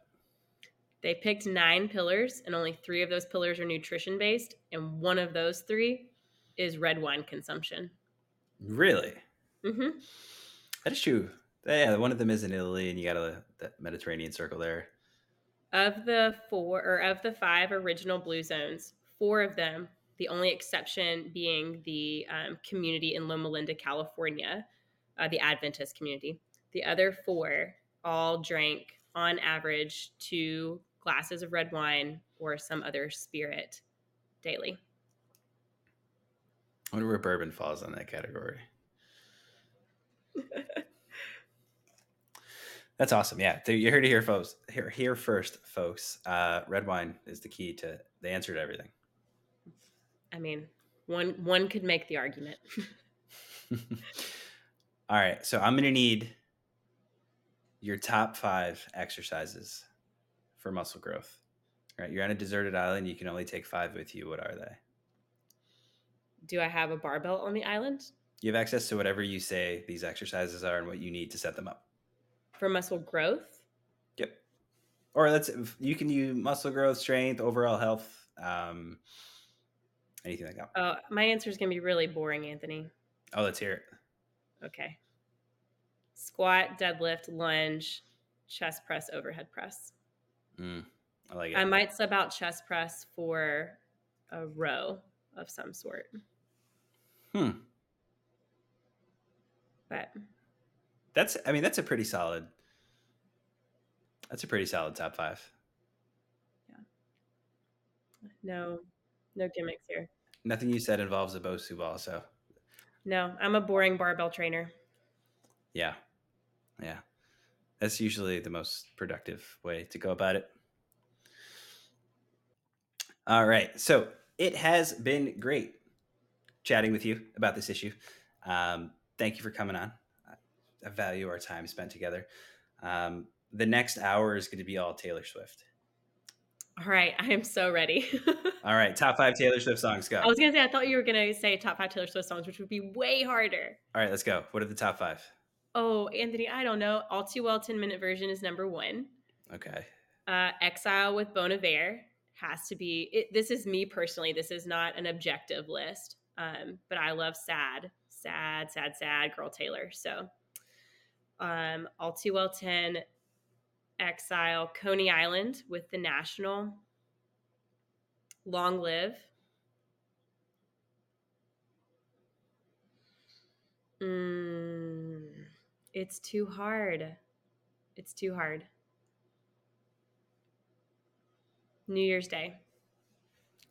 They picked nine pillars, and only three of those pillars are nutrition based, and one of those three is red wine consumption. Really? Mm-hmm. That is true. Yeah, one of them is in Italy, and you got a that Mediterranean circle there. Of the four or of the five original blue zones, four of them the only exception being the um, community in Loma Linda, California, uh, the Adventist community. The other four all drank, on average, two glasses of red wine or some other spirit daily. I wonder where bourbon falls on that category. That's awesome. Yeah, you heard it here, folks. Here, here first, folks. Uh, red wine is the key to the answer to everything. I mean, one one could make the argument. All right, so I'm going to need your top 5 exercises for muscle growth. All right, you're on a deserted island, you can only take 5 with you. What are they? Do I have a barbell on the island? You have access to whatever you say these exercises are and what you need to set them up. For muscle growth? Yep. Or let's you can use muscle growth, strength, overall health. Um, Anything like that. Uh, my answer is going to be really boring, Anthony. Oh, let's hear it. Okay. Squat, deadlift, lunge, chest press, overhead press. Mm, I like it. I might sub out chest press for a row of some sort. Hmm. But that's, I mean, that's a pretty solid. That's a pretty solid top five. Yeah. No, no gimmicks here. Nothing you said involves a Bosu ball, so. No, I'm a boring barbell trainer. Yeah. Yeah. That's usually the most productive way to go about it. All right. So it has been great chatting with you about this issue. Um, thank you for coming on. I value our time spent together. Um, the next hour is going to be all Taylor Swift. All right, I am so ready. All right, top five Taylor Swift songs. Go. I was gonna say I thought you were gonna say top five Taylor Swift songs, which would be way harder. All right, let's go. What are the top five? Oh, Anthony, I don't know. All too well, ten minute version is number one. Okay. Uh, Exile with Bon Iver has to be. It, this is me personally. This is not an objective list, um, but I love sad, sad, sad, sad girl Taylor. So, um, all too well ten Exile, Coney Island with the National, Long Live. Mm, it's too hard. It's too hard. New Year's Day.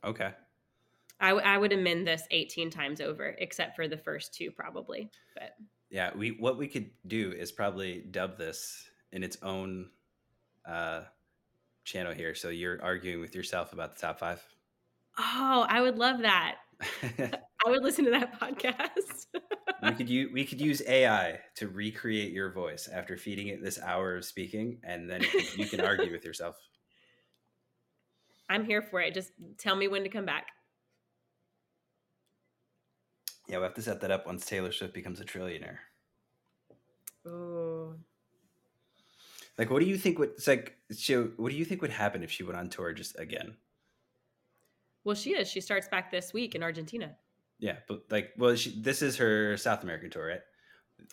Okay. I, w- I would amend this 18 times over, except for the first two, probably. But yeah, we what we could do is probably dub this in its own uh, channel here. So you're arguing with yourself about the top five. Oh, I would love that. I would listen to that podcast. we could use we could use AI to recreate your voice after feeding it this hour of speaking, and then you can argue with yourself. I'm here for it. Just tell me when to come back. Yeah, we have to set that up once Taylor Swift becomes a trillionaire. Oh, like, what do you think would it's like? So, what do you think would happen if she went on tour just again? Well, she is. She starts back this week in Argentina. Yeah, but like, well, she, this is her South American tour, right?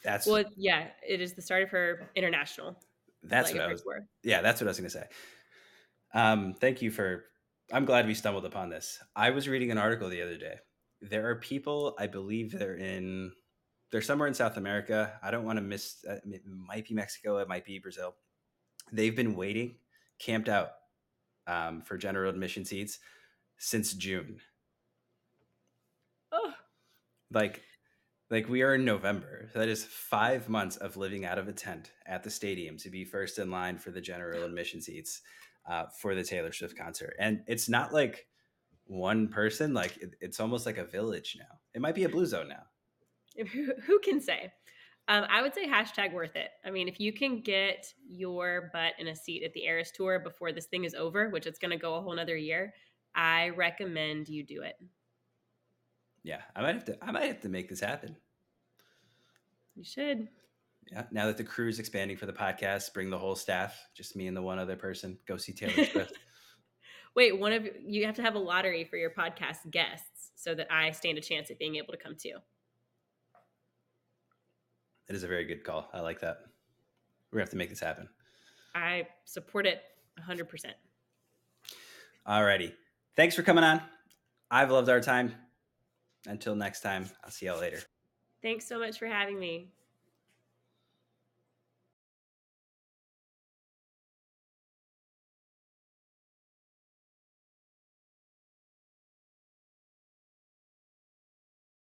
That's well, yeah. It is the start of her international. That's what I was. Tour. Yeah, that's what I was going to say. Um, thank you for. I'm glad we stumbled upon this. I was reading an article the other day. There are people, I believe they're in, they're somewhere in South America. I don't want to miss. Uh, it might be Mexico. It might be Brazil they've been waiting, camped out um, for general admission seats since June. Oh. like like we are in November. That is five months of living out of a tent at the stadium to be first in line for the general admission seats uh, for the Taylor Swift concert. And it's not like one person; like it, it's almost like a village now. It might be a blue zone now. Who, who can say? Um, I would say hashtag worth it. I mean, if you can get your butt in a seat at the Eras Tour before this thing is over, which it's going to go a whole nother year, I recommend you do it. Yeah, I might have to. I might have to make this happen. You should. Yeah. Now that the crew is expanding for the podcast, bring the whole staff. Just me and the one other person. Go see Taylor Swift. Wait, one of you have to have a lottery for your podcast guests so that I stand a chance at being able to come too. It is a very good call. I like that. We have to make this happen. I support it 100%. Alrighty. Thanks for coming on. I've loved our time. Until next time, I'll see y'all later. Thanks so much for having me.